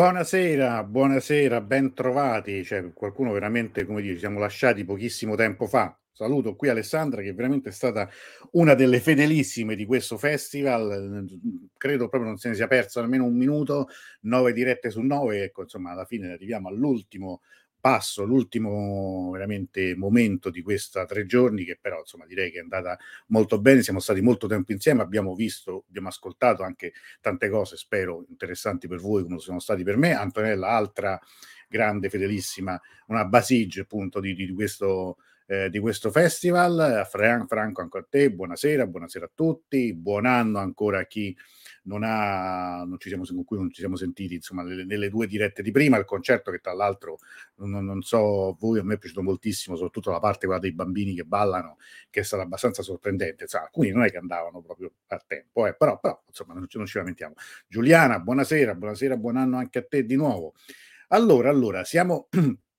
Buonasera, buonasera, ben trovati. Cioè, qualcuno veramente, come dire, ci siamo lasciati pochissimo tempo fa. Saluto qui Alessandra, che veramente è stata una delle fedelissime di questo festival. Credo proprio non se ne sia perso nemmeno un minuto, nove dirette su nove. Ecco, insomma, alla fine arriviamo all'ultimo passo, l'ultimo veramente momento di questa tre giorni, che però insomma direi che è andata molto bene, siamo stati molto tempo insieme, abbiamo visto, abbiamo ascoltato anche tante cose, spero interessanti per voi come sono stati per me. Antonella, altra grande, fedelissima, una basige appunto di, di questo eh, di questo festival. Fran- Franco, anche a te, buonasera, buonasera a tutti, buon anno ancora a chi non ha, non siamo, con cui non ci siamo sentiti insomma nelle, nelle, due dirette di prima, il concerto che tra l'altro non, non, so voi, a me è piaciuto moltissimo, soprattutto la parte quella dei bambini che ballano, che è stata abbastanza sorprendente, insomma, alcuni non è che andavano proprio a tempo, eh, però, però insomma non, non ci lamentiamo. Giuliana, buonasera, buonasera, buon anno anche a te di nuovo. Allora, allora, siamo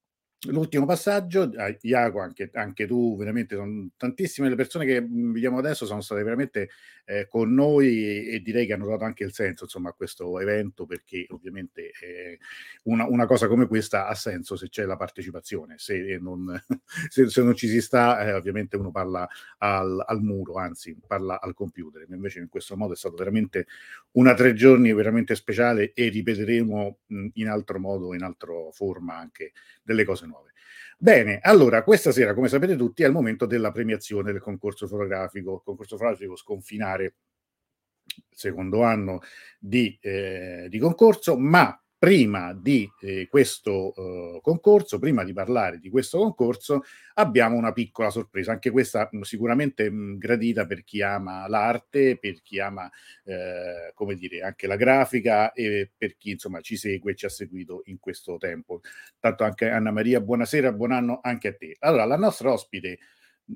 L'ultimo passaggio, eh, Iaco, anche, anche, tu, veramente sono tantissime le persone che mm, vediamo adesso sono state veramente eh, con noi e, direi che hanno dato anche il senso insomma, a questo evento perché ovviamente eh, una, una, cosa come questa ha senso se c'è la partecipazione, se non, se, se non ci si sta eh, ovviamente uno parla al, al, muro, anzi parla al computer, invece in questo modo è stato veramente una tre giorni veramente speciale e ripeteremo mh, mm, in altro modo, in altra forma anche delle cose. Bene, allora questa sera, come sapete tutti, è il momento della premiazione del concorso fotografico, il concorso fotografico Sconfinare, secondo anno di, eh, di concorso, ma prima di eh, questo eh, concorso, prima di parlare di questo concorso, abbiamo una piccola sorpresa, anche questa mh, sicuramente mh, gradita per chi ama l'arte, per chi ama, eh, come dire, anche la grafica e per chi insomma ci segue e ci ha seguito in questo tempo. Tanto anche Anna Maria, buonasera, buon anno anche a te. Allora, la nostra ospite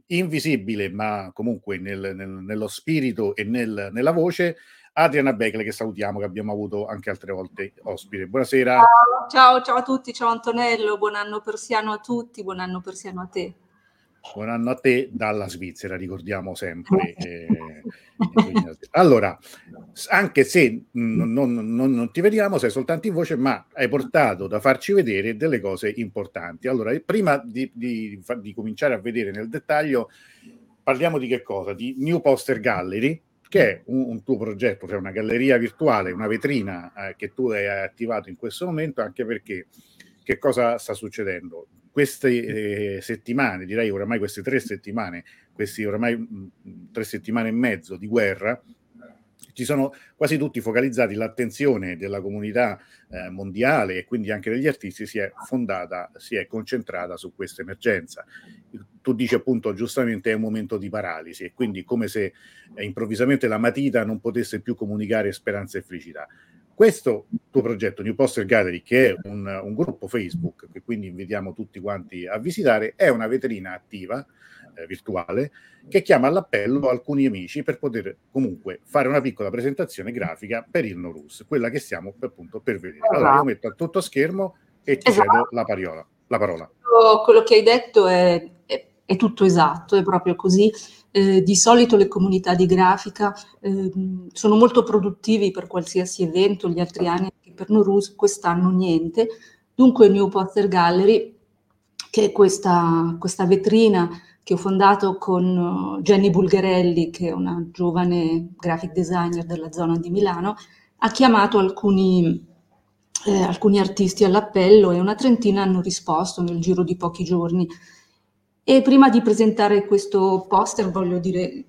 invisibile, ma comunque nel, nel, nello spirito e nel, nella voce, Adriana Becle che salutiamo, che abbiamo avuto anche altre volte ospite. Buonasera. Ciao, ciao, ciao a tutti, ciao Antonello, buon anno persiano a tutti, buon anno persiano a te. Buon anno a te dalla Svizzera, ricordiamo sempre. Eh, allora, anche se non, non, non, non, ti vediamo, sei soltanto in voce, ma hai portato da farci vedere delle cose importanti. Allora, prima di, di, di cominciare a vedere nel dettaglio, parliamo di che cosa? Di New Poster Gallery, che è un, un, tuo progetto, cioè una galleria virtuale, una vetrina eh, che tu hai attivato in questo momento, anche perché che cosa sta succedendo? Queste eh, settimane, direi oramai queste tre settimane, questi oramai mh, tre settimane e mezzo di guerra, ci sono quasi tutti focalizzati, l'attenzione della comunità eh, mondiale e quindi anche degli artisti si è fondata, si è concentrata su questa emergenza tu dici appunto giustamente è un momento di paralisi e quindi come se eh, improvvisamente la matita non potesse più comunicare speranza e felicità. Questo tuo progetto New Poster Gallery, che è un, un, gruppo Facebook che quindi invitiamo tutti quanti a visitare, è una vetrina attiva eh, virtuale che chiama all'appello alcuni amici per poter comunque fare una piccola presentazione grafica per il Norus, quella che stiamo appunto per vedere. Allora io esatto. metto a tutto schermo e ti esatto. cedo la, pariola, la parola. Quello che hai detto è, è, è tutto esatto, è proprio così. Eh, di solito le comunità di grafica eh, sono molto produttivi per qualsiasi evento, gli altri anni per Norus, quest'anno niente. Dunque New Poster Gallery, che è questa, questa vetrina che ho fondato con uh, Jenny Bulgarelli, che è una giovane graphic designer della zona di Milano, ha chiamato alcuni, eh, alcuni artisti all'appello e una trentina hanno risposto nel giro di pochi giorni. E prima di presentare questo poster voglio dire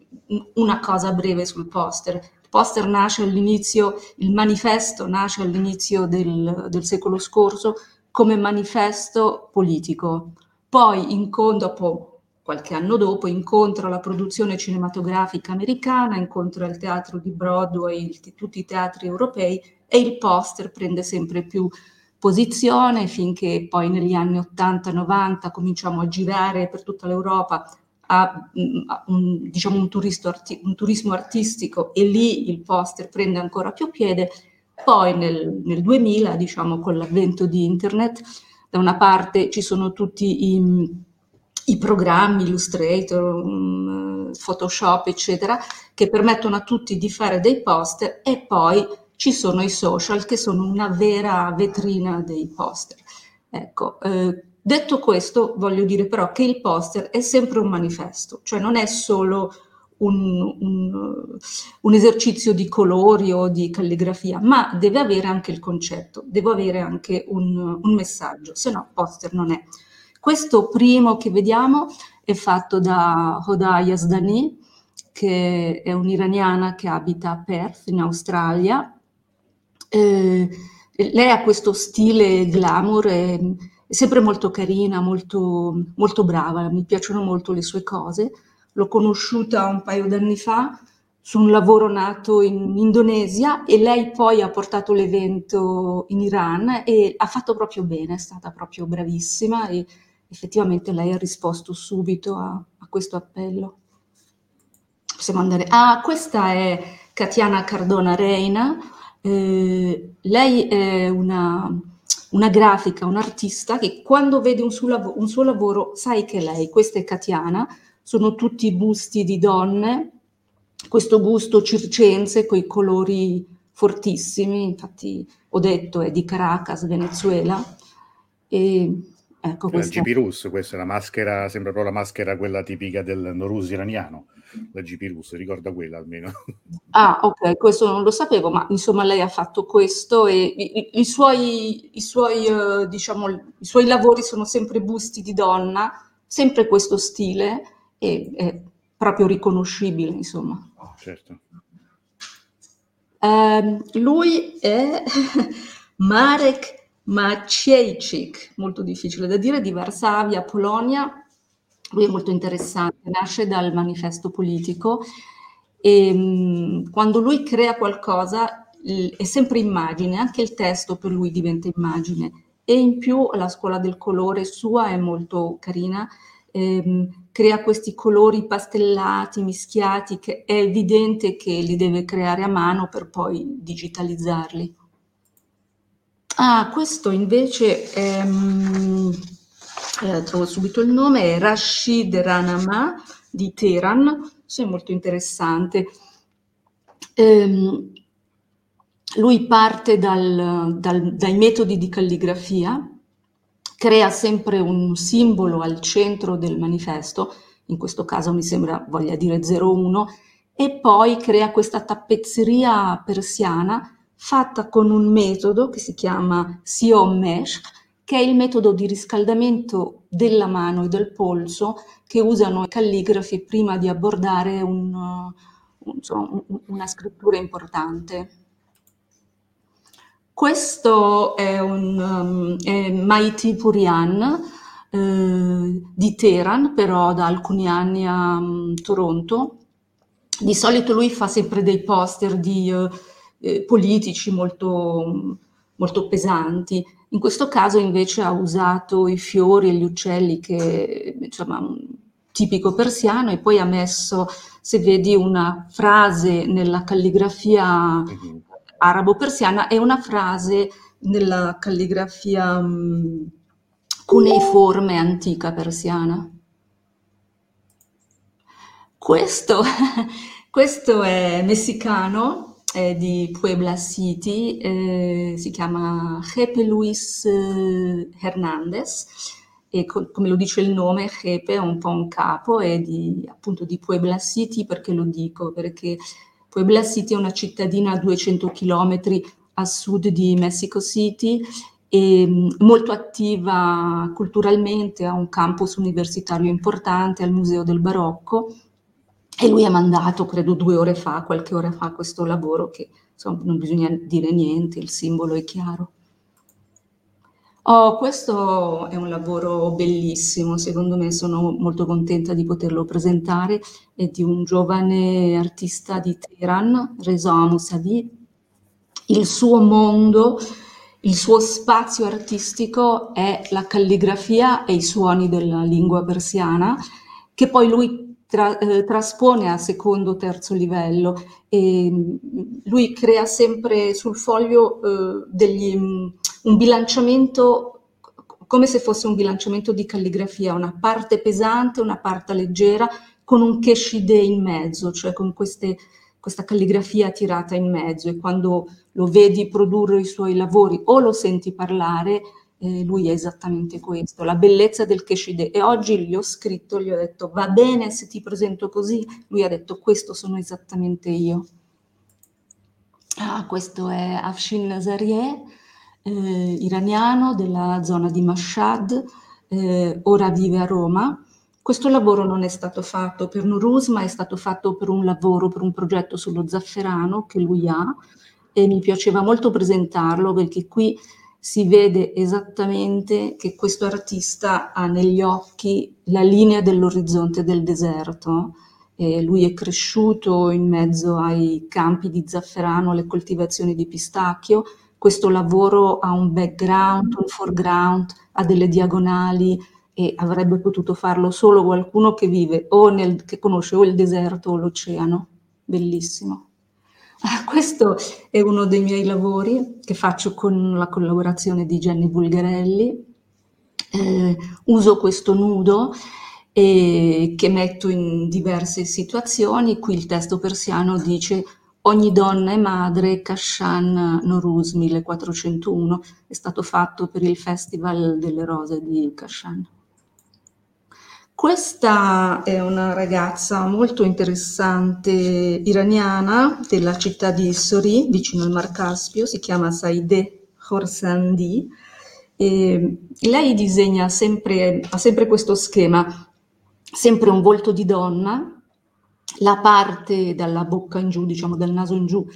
una cosa breve sul poster. Il poster nasce all'inizio, il manifesto nasce all'inizio del, del secolo scorso come manifesto politico. Poi, in, dopo qualche anno dopo incontra la produzione cinematografica americana, incontra il teatro di Broadway, il, tutti i teatri europei e il poster prende sempre più posizione finché poi negli anni 80-90 cominciamo a girare per tutta l'Europa a, a un, diciamo un, arti- un, turismo artistico e lì il poster prende ancora più piede. Poi nel, nel 2000, diciamo con l'avvento di internet, da una parte ci sono tutti i i programmi Illustrator, um, Photoshop, eccetera, che permettono a tutti di fare dei poster e poi ci sono i social che sono una vera vetrina dei poster. Ecco, eh, detto questo, voglio dire però che il poster è sempre un manifesto, cioè non è solo un, un, un, esercizio di colori o di calligrafia, ma deve avere anche il concetto, deve avere anche un, un messaggio, se no poster non è. Questo primo che vediamo è fatto da Hoda Yazdani, che è un'iraniana che abita a Perth, in Australia. Eh, lei ha questo stile glamour, è, è sempre molto carina, molto, molto brava, mi piacciono molto le sue cose. L'ho conosciuta un paio d'anni fa su un lavoro nato in Indonesia e lei poi ha portato l'evento in Iran e ha fatto proprio bene, è stata proprio bravissima e effettivamente lei ha risposto subito a, a questo appello. Possiamo andare. Ah, questa è Katiana Cardona Reina. Eh, lei è una, una, grafica, un'artista che quando vede un suo, lav- un suo lavoro sai che è lei. Questa è Katiana, sono tutti busti di donne, questo busto circense con i colori fortissimi, infatti ho detto è di Caracas, Venezuela. E Ecco, la GP Rus, questa è la maschera, sembra proprio la maschera quella tipica del Norus iraniano, la GP Rus, ricorda quella almeno. Ah, ok, questo non lo sapevo, ma insomma lei ha fatto questo e i, i suoi, i suoi, uh, diciamo, i suoi lavori sono sempre busti di donna, sempre questo stile e è proprio riconoscibile, insomma. Certo. Uh, lui è Marek Maciejczyk, molto difficile da dire, di Varsavia, Polonia. Lui è molto interessante, nasce dal manifesto politico e mh, quando lui crea qualcosa è sempre immagine, anche il testo per lui diventa immagine e in più la scuola del colore sua è molto carina, ehm, crea questi colori pastellati, mischiati, che è evidente che li deve creare a mano per poi digitalizzarli. Ah, questo invece è, mm, eh, trovo subito il nome, è Rashid Ranama di Teheran, è molto interessante. Ehm, lui parte dal, dal, dai metodi di calligrafia, crea sempre un simbolo al centro del manifesto, in questo caso mi sembra voglia dire 01, e poi crea questa tappezzeria persiana fatta con un metodo che si chiama Sion Mesh, che è il metodo di riscaldamento della mano e del polso che usano i calligrafi prima di abbordare un, un, una scrittura importante. Questo è, un, um, è Maiti Purian, eh, di Teheran, però da alcuni anni a um, Toronto. Di solito lui fa sempre dei poster di eh, eh, politici molto, molto pesanti. In questo caso invece ha usato i fiori e gli uccelli che insomma tipico persiano e poi ha messo, se vedi una frase nella calligrafia arabo-persiana e una frase nella calligrafia um, cuneiforme antica persiana. Questo, questo è messicano, è di Puebla City, eh, si chiama Jepe Luis eh, Hernandez e co- come lo dice il nome, Jepe è un po' un capo, è di, appunto di Puebla City, perché lo dico? Perché Puebla City è una cittadina a 200 km a sud di Mexico City e molto attiva culturalmente, ha un campus universitario importante al Museo del Barocco e lui ha mandato, credo due ore fa, qualche ora fa, questo lavoro che insomma, non bisogna dire niente, il simbolo è chiaro. Oh, questo è un lavoro bellissimo, secondo me sono molto contenta di poterlo presentare, è di un giovane artista di Teheran, Reza Mousavi. Il suo mondo, il suo spazio artistico è la calligrafia e i suoni della lingua persiana, che poi lui tra, eh, traspone a secondo o terzo livello. E mm, lui crea sempre sul foglio eh, degli, mm, un bilanciamento come se fosse un bilanciamento di calligrafia, una parte pesante, una parte leggera, con un keshide in mezzo, cioè con queste, questa calligrafia tirata in mezzo. E quando lo vedi produrre i suoi lavori o lo senti parlare, eh, lui è esattamente questo, la bellezza del Keshide. E oggi gli ho scritto, gli ho detto va bene se ti presento così, lui ha detto questo sono esattamente io. Ah, questo è Afshin Nazarieh, eh, iraniano della zona di Mashhad, eh, ora vive a Roma. Questo lavoro non è stato fatto per Nuruz, ma è stato fatto per un lavoro, per un progetto sullo zafferano che lui ha e mi piaceva molto presentarlo perché qui si vede esattamente che questo artista ha negli occhi la linea dell'orizzonte del deserto. E lui è cresciuto in mezzo ai campi di zafferano, alle coltivazioni di pistacchio. Questo lavoro ha un background, un foreground, ha delle diagonali e avrebbe potuto farlo solo qualcuno che vive o nel, che conosce o il deserto o l'oceano. Bellissimo. Ah, questo è uno dei miei lavori che faccio con la collaborazione di Jenny Bulgarelli. Eh, uso questo nudo e che metto in diverse situazioni. Qui il testo persiano dice Ogni donna è madre, Kashan Noruz 1401, è stato fatto per il Festival delle Rose di Kashan. Questa è una ragazza molto interessante iraniana della città di Sori, vicino al Mar Caspio, si chiama Saide Khorsandi. E lei disegna sempre, ha sempre questo schema, sempre un volto di donna, la parte dalla bocca in giù, diciamo dal naso in giù,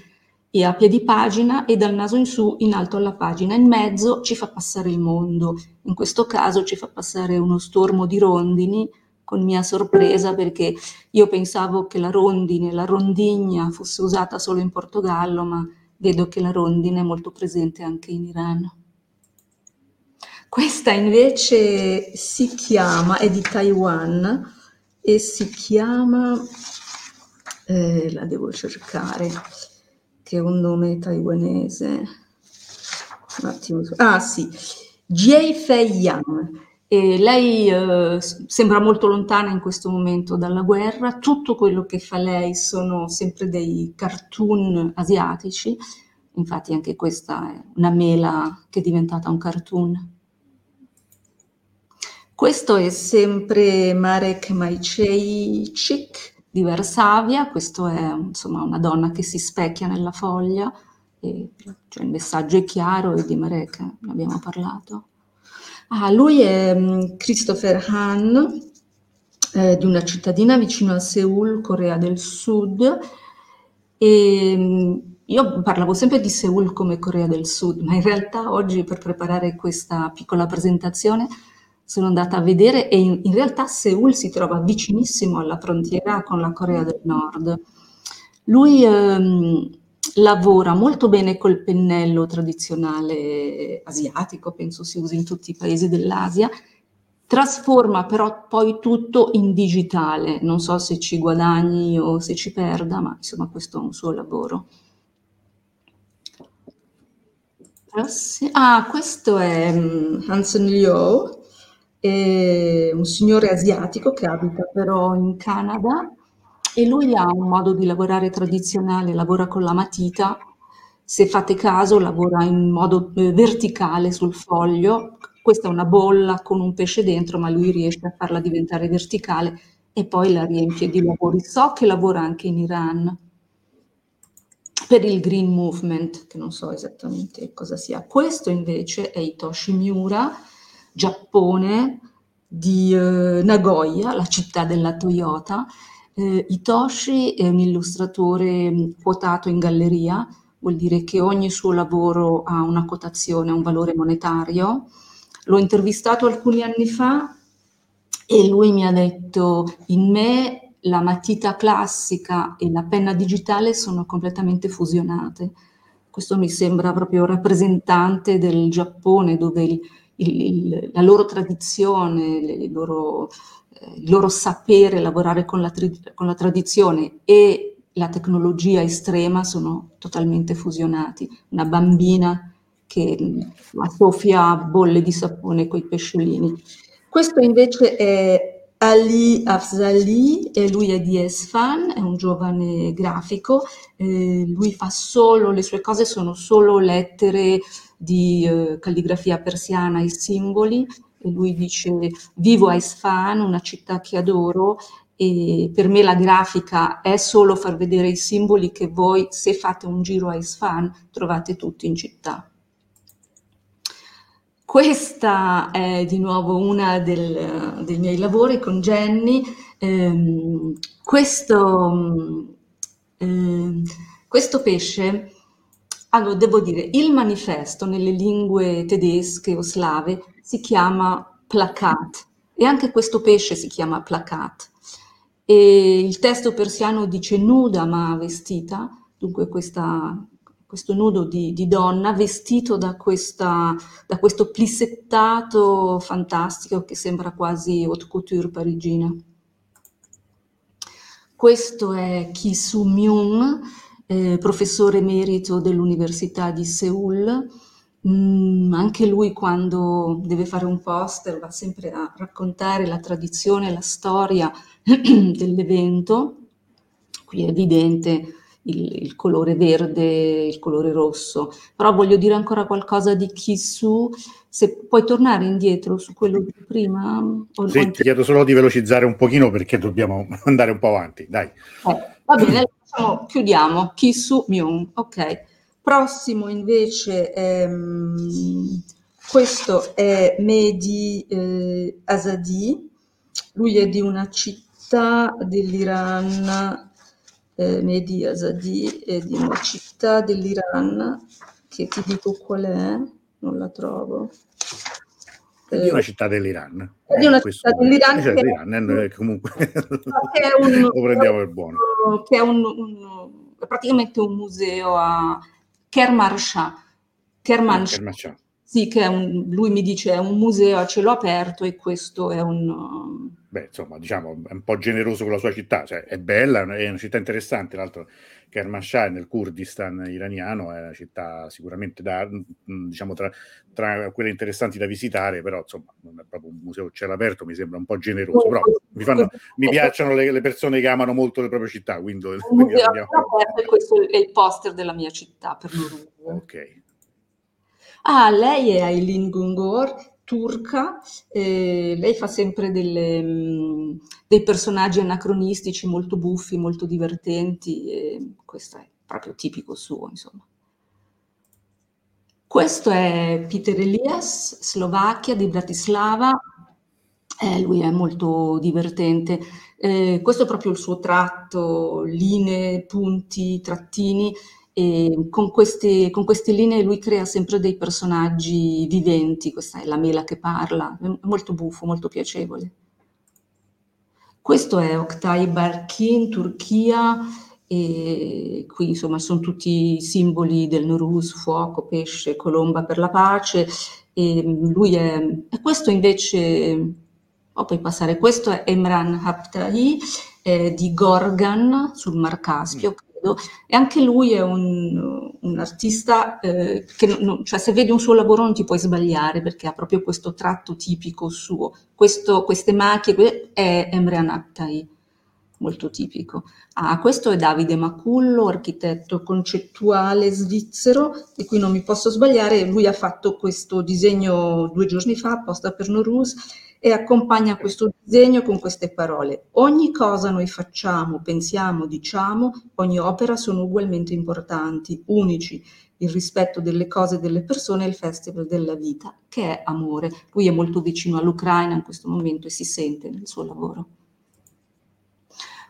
e a piedi pagina e dal naso in su in alto alla pagina. In mezzo ci fa passare il mondo. In questo caso ci fa passare uno stormo di rondini con mia sorpresa perché io pensavo che la rondine, la rondigna fosse usata solo in Portogallo, ma vedo che la rondine è molto presente anche in Iran. Questa invece si chiama, è di Taiwan e si chiama, eh, la devo cercare, che è un nome taiwanese. Un attimo. Ah sì, Jie Fei Yang. E lei eh, sembra molto lontana in questo momento dalla guerra, tutto quello che fa lei sono sempre dei cartoon asiatici, infatti anche questa è una mela che è diventata un cartoon. Questo è sempre Marek Majcejczyk, di Varsavia, questo è insomma una donna che si specchia nella foglia, e, cioè, il messaggio è chiaro e di Marek ne abbiamo parlato. Ah, lui è um, Christopher Han, eh, di una cittadina vicino a Seoul, Corea del Sud, e um, io parlavo sempre di Seoul come Corea del Sud, ma in realtà oggi per preparare questa piccola presentazione sono andata a vedere e in, in realtà Seoul si trova vicinissimo alla frontiera con la Corea del Nord. Lui ehm, lavora molto bene col pennello tradizionale asiatico, penso si usi in tutti i paesi dell'Asia, trasforma però poi tutto in digitale, non so se ci guadagni o se ci perda, ma insomma questo è un suo lavoro. Ah, questo è um, Hansen Liu, un signore asiatico che abita però in Canada e lui ha un modo di lavorare tradizionale, lavora con la matita, se fate caso lavora in modo eh, verticale sul foglio, questa è una bolla con un pesce dentro, ma lui riesce a farla diventare verticale e poi la riempie di lavori. So che lavora anche in Iran per il Green Movement, che non so esattamente cosa sia. Questo invece è Hitoshi Miura, Giappone, di eh, Nagoya, la città della Toyota. Eh, Hitoshi è un illustratore mm, quotato in galleria, vuol dire che ogni suo lavoro ha una quotazione, un valore monetario. L'ho intervistato alcuni anni fa e lui mi ha detto in me la matita classica e la penna digitale sono completamente fusionate. Questo mi sembra proprio rappresentante del Giappone dove il, il, il, la loro tradizione, il loro, eh, il loro sapere lavorare con la, con la tradizione e la tecnologia estrema sono totalmente fusionati. Una bambina che soffia bolle di sapone con i pesciolini. Questo invece è Ali Afzali, lui è di Esfan, è un giovane grafico, eh, lui fa solo, le sue cose sono solo lettere di eh, calligrafia persiana e simboli e lui dice vivo a Isfahan, una città che adoro e per me la grafica è solo far vedere i simboli che voi se fate un giro a Isfahan trovate tutti in città. Questa è di nuovo una del, dei miei lavori con Jenny. Eh, questo, eh, questo pesce allora, devo dire, il manifesto nelle lingue tedesche o slave si chiama placat e anche questo pesce si chiama placat. E il testo persiano dice nuda ma vestita, dunque questa, questo nudo di, di donna vestito da, questa, da, questo plissettato fantastico che sembra quasi haute couture parigina. Questo è Ki Myung, eh, professore emerito dell'Università di Seoul. Mm, anche lui quando deve fare un poster va sempre a raccontare la tradizione, la storia dell'evento. Qui è evidente il, il, colore verde, il colore rosso. Però voglio dire ancora qualcosa di Kisu, se puoi tornare indietro su quello di prima. Sì, ti chiedo solo di velocizzare un pochino perché dobbiamo andare un po' avanti, dai. Eh, va bene, facciamo, chiudiamo. Kisu Myung, ok. Prossimo invece, ehm, questo è Mehdi eh, Azadi, lui è di una città dell'Iran, eh, Mehdi Azadi è di una città dell'Iran, che ti dico qual è, non la trovo. È di una città dell'Iran. È di una eh, città dell'Iran. Cioè, che, è, comunque che è un, lo prendiamo per buono. Che è un, un, praticamente un museo a Kermanshah. Kermanshah. Sì, che un, lui mi dice è un museo a cielo aperto e questo è un... Beh, insomma, diciamo, è un po' generoso con la sua città, cioè è bella, è una città interessante, l'altro Kermanshah nel Kurdistan iraniano è una città sicuramente da, mm, diciamo, tra, tra, quelle interessanti da visitare, però insomma non è proprio un museo a cielo aperto, mi sembra un po' generoso, però mi, fanno, mi piacciono le, le, persone che amano molto le proprie città, quindi, quindi andiamo... questo è il poster della mia città per Noruega. Ok. Ah, lei è Aileen Gungor, turca, eh, lei fa sempre delle, mh, dei personaggi anacronistici molto buffi, molto divertenti, e questo è proprio tipico suo, insomma. Questo è Peter Elias, Slovacchia, di Bratislava, eh, lui è molto divertente. Eh, questo è proprio il suo tratto, linee, punti, trattini, e con, questi, con queste linee lui crea sempre dei personaggi viventi, questa è la mela che parla, è molto buffo, molto piacevole. Questo è Oktay Barkin, Turchia, e qui insomma sono tutti simboli del Norus, fuoco, pesce, colomba per la pace, e lui è, e questo invece, oh, puoi passare, questo è Emran Haptahi eh, di Gorgan sul Mar Caspio, mm credo, e anche lui è un, un artista eh, che, non, cioè se vedi un suo lavoro non ti puoi sbagliare perché ha proprio questo tratto tipico suo, questo, queste macchie, è Emre Anattai, molto tipico. Ah, questo è Davide Macullo, architetto concettuale svizzero, di cui non mi posso sbagliare, lui ha fatto questo disegno due giorni fa apposta per Norus e accompagna questo disegno con queste parole. Ogni cosa noi facciamo, pensiamo, diciamo, ogni opera sono ugualmente importanti, unici, il rispetto delle cose e delle persone e il festival della vita, che è amore. Lui è molto vicino all'Ucraina in questo momento e si sente nel suo lavoro.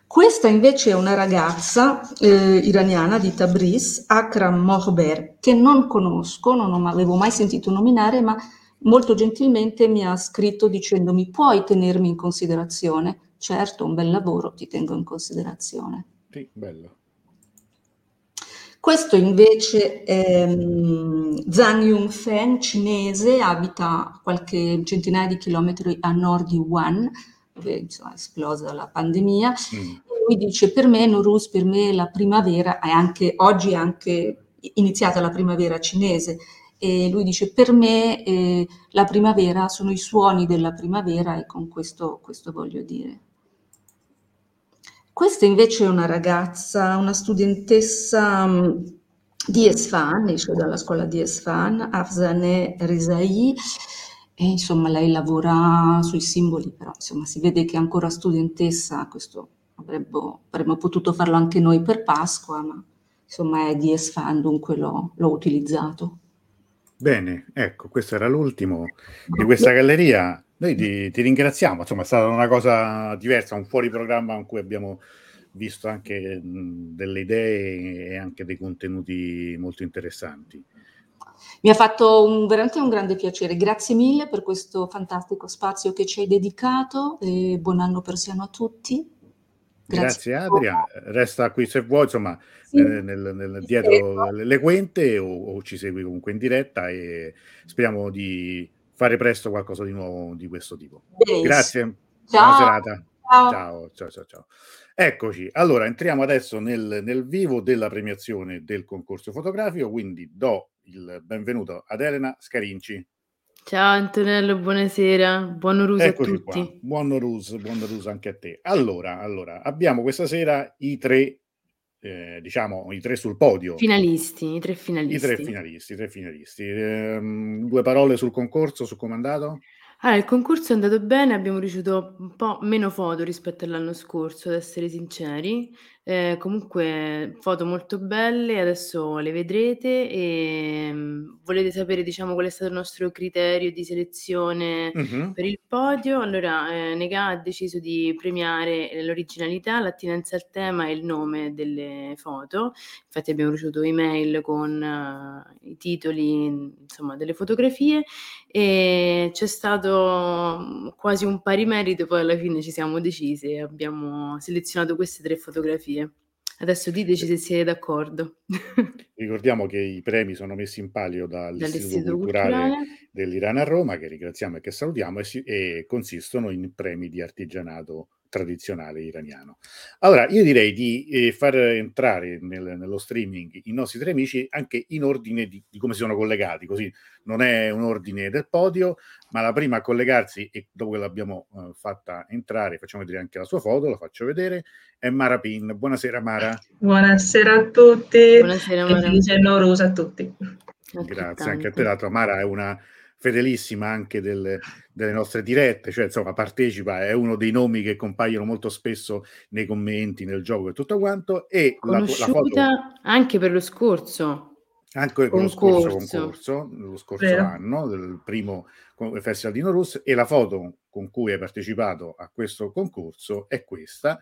Questa invece è una ragazza eh, iraniana di Tabriz, Akram Mohber, che non conosco, non avevo mai sentito nominare, ma molto gentilmente mi ha scritto dicendomi puoi tenermi in considerazione? Certo, un bel lavoro, ti tengo in considerazione. Sì, bello. Questo invece è um, Zhang Yongfeng, cinese, abita a qualche centinaia di chilometri a nord di Wuhan, dove insomma, è esplosa la pandemia. Mm. lui dice, per me Norus, per me la primavera, è anche, oggi è anche iniziata la primavera cinese, e lui dice per me eh, la primavera sono i suoni della primavera e con questo, questo voglio dire. Questa invece è una ragazza, una studentessa mm, di Esfan, esce dalla scuola di Esfan, Afzane Rizai, e insomma lei lavora sui simboli, però insomma si vede che è ancora studentessa, questo avremmo, avremmo potuto farlo anche noi per Pasqua, ma insomma è di Esfan, dunque l'ho, l'ho utilizzato. Bene, ecco, questo era l'ultimo di questa galleria. Noi ti, ti, ringraziamo, insomma è stata una cosa diversa, un fuori programma in cui abbiamo visto anche mh, delle idee e anche dei contenuti molto interessanti. Mi ha fatto un, veramente un grande piacere, grazie mille per questo fantastico spazio che ci hai dedicato e buon anno persiano a tutti. Grazie, Grazie Adria, resta qui se vuoi, insomma, sì. nel, nel, nel, dietro le, le quente o, o, ci segui comunque in diretta e speriamo di fare presto qualcosa di nuovo di questo tipo. Benissimo. Grazie, ciao. buona serata. Ciao. ciao. ciao, ciao, ciao. Eccoci, allora entriamo adesso nel, nel vivo della premiazione del concorso fotografico, quindi do il benvenuto ad Elena Scarinci. Ciao Antonello, buonasera, buon Rus a tutti. Qua. Buon Rus, buon Rus anche a te. Allora, allora, abbiamo questa sera i tre, eh, diciamo, i tre sul podio. Finalisti, i tre finalisti. I tre finalisti, i tre finalisti. Eh, due parole sul concorso, sul comandato? Allora, il concorso è andato bene, abbiamo ricevuto un po' meno foto rispetto all'anno scorso, ad essere sinceri. Eh, comunque foto molto belle, adesso le vedrete e mm, volete sapere diciamo qual è stato il nostro criterio di selezione Mh-mh. per il podio? Allora, ehm, Nega ha deciso di premiare l'originalità, l'attinenza al tema e il nome delle foto. Infatti abbiamo ricevuto email con uh, i titoli, insomma, delle fotografie e c'è stato mm, quasi un pari merito, poi alla fine ci siamo decisi e abbiamo selezionato queste tre fotografie. Adesso diteci se siete d'accordo. Ricordiamo che i premi sono messi in palio dall'Istituto Culturale, Culturale dell'Iran a Roma, che ringraziamo e che salutiamo, e, si, e consistono in premi di artigianato tradizionale iraniano. Allora, io direi di eh, far entrare nel, nello streaming i nostri tre amici anche in ordine di, di, come si sono collegati, così non è un ordine del podio, ma la prima a collegarsi, e dopo che l'abbiamo eh, fatta entrare, facciamo vedere anche la sua foto, la faccio vedere, è Mara Pin. Buonasera Mara. Buonasera a tutti. Buonasera Mara. E felice a tutti. Grazie, anche a te. L'altra Mara è una fedelissima anche delle, delle, nostre dirette, cioè insomma partecipa, è uno dei nomi che compaiono molto spesso nei commenti, nel gioco e tutto quanto. E la, la foto... anche per lo scorso. Anche per lo scorso concorso, lo scorso Vero. anno, del primo Festival di Norus, e la foto con cui hai partecipato a questo concorso è questa,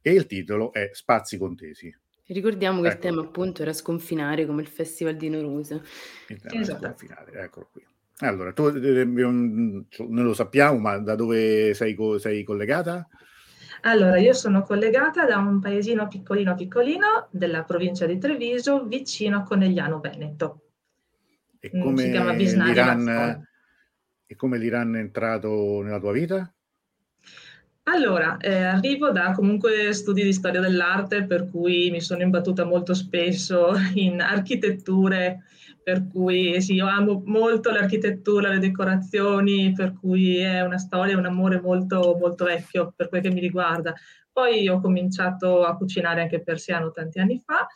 e il titolo è Spazi Contesi. Ricordiamo che ecco. il tema appunto era sconfinare come il Festival di Norusa. Il tema esatto. sconfinare, eccolo qui. Allora, tu eh, non lo sappiamo, ma da dove sei, sei collegata? Allora, io sono collegata da un paesino piccolino piccolino della provincia di Treviso, vicino a Conegliano Veneto. E mm, come, si chiama l'Iran, e come l'Iran è entrato nella tua vita? Allora, eh, arrivo da comunque studi di storia dell'arte, per cui mi sono imbattuta molto spesso in architetture, per cui sì, io amo molto l'architettura, le decorazioni, per cui è una storia, un amore molto, molto vecchio per quel che mi riguarda. Poi ho cominciato a cucinare anche persiano tanti anni fa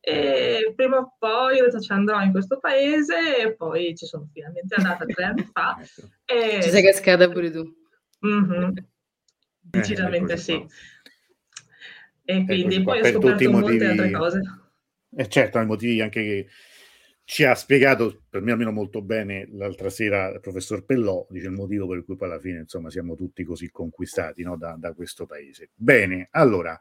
e prima o poi ci andrò in questo paese e poi ci sono finalmente andata tre anni fa. Ecco. E... Ci sei cascata pure tu. Mm-hmm. Decisamente sì. E quindi poi ho scoperto molte motivi... altre cose. Eh certo, i motivi anche che ci ha spiegato, per me almeno molto bene, l'altra sera il professor Pellò, dice il motivo per cui poi alla fine insomma siamo tutti così conquistati no, da, da, questo paese. Bene, allora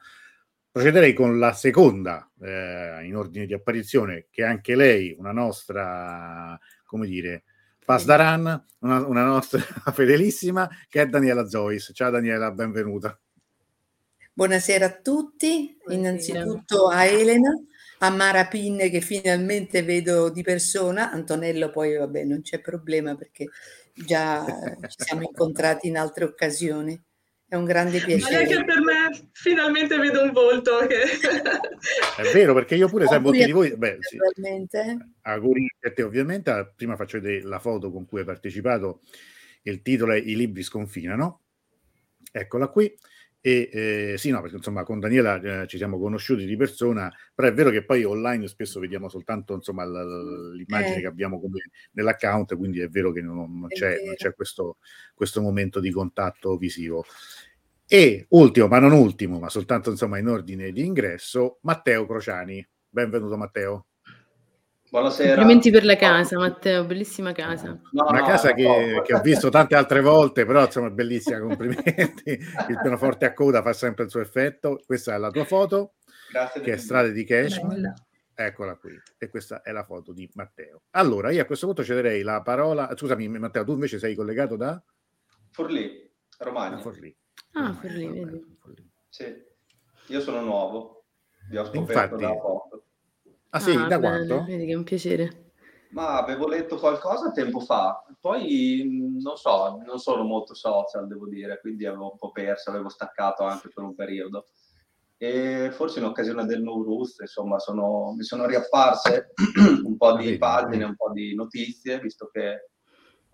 procederei con la seconda eh, in ordine di apparizione, che anche lei, una nostra, come dire, Pasdaran, una, una nostra fedelissima, che è Daniela Zois. Ciao Daniela, benvenuta. Buonasera a tutti, Buonasera. innanzitutto a Elena, a Mara Pinne che finalmente vedo di persona, Antonello poi vabbè non c'è problema perché già ci siamo incontrati in altre occasioni. È un grande piacere. Ma anche per me finalmente vedo un volto. Che... È vero, perché io pure sai molti di voi... Beh, sì. Auguri a te ovviamente. Prima faccio vedere la foto con cui hai partecipato. Il titolo è I libri sconfinano. Eccola qui. E eh, sì, no, perché insomma con Daniela eh, ci siamo conosciuti di persona, però è vero che poi online spesso vediamo soltanto insomma l- l'immagine eh. che abbiamo come nell'account, quindi è vero che non, non, c'è, non c'è, questo, questo momento di contatto visivo. E ultimo, ma non ultimo, ma soltanto insomma in ordine di ingresso, Matteo Crociani. Benvenuto Matteo. Buonasera. Complimenti per la casa, Matteo, bellissima casa. No, Una no, casa che, no. che, ho visto tante altre volte, però insomma bellissima, complimenti. Il pianoforte a coda fa sempre il suo effetto. Questa è la tua foto, Grazie che è Strade di Cashman. Eccola qui. E questa è la foto di Matteo. Allora, io a questo punto cederei la parola. Scusami, Matteo, tu invece sei collegato da Forlì, Romagna. Forlì. Ah, Forlì, vedi. Sì, io sono nuovo, vi ho scoperto Infatti, da poco. Ah sì, ah, da bene, quanto? Vedi che è un piacere. Ma avevo letto qualcosa tempo fa, poi non so, non sono molto social, devo dire, quindi avevo un po' perso, avevo staccato anche per un periodo. E forse in occasione del Nowruz, insomma, sono, mi sono riapparse un po' di ah, pagine, un po' di notizie, visto che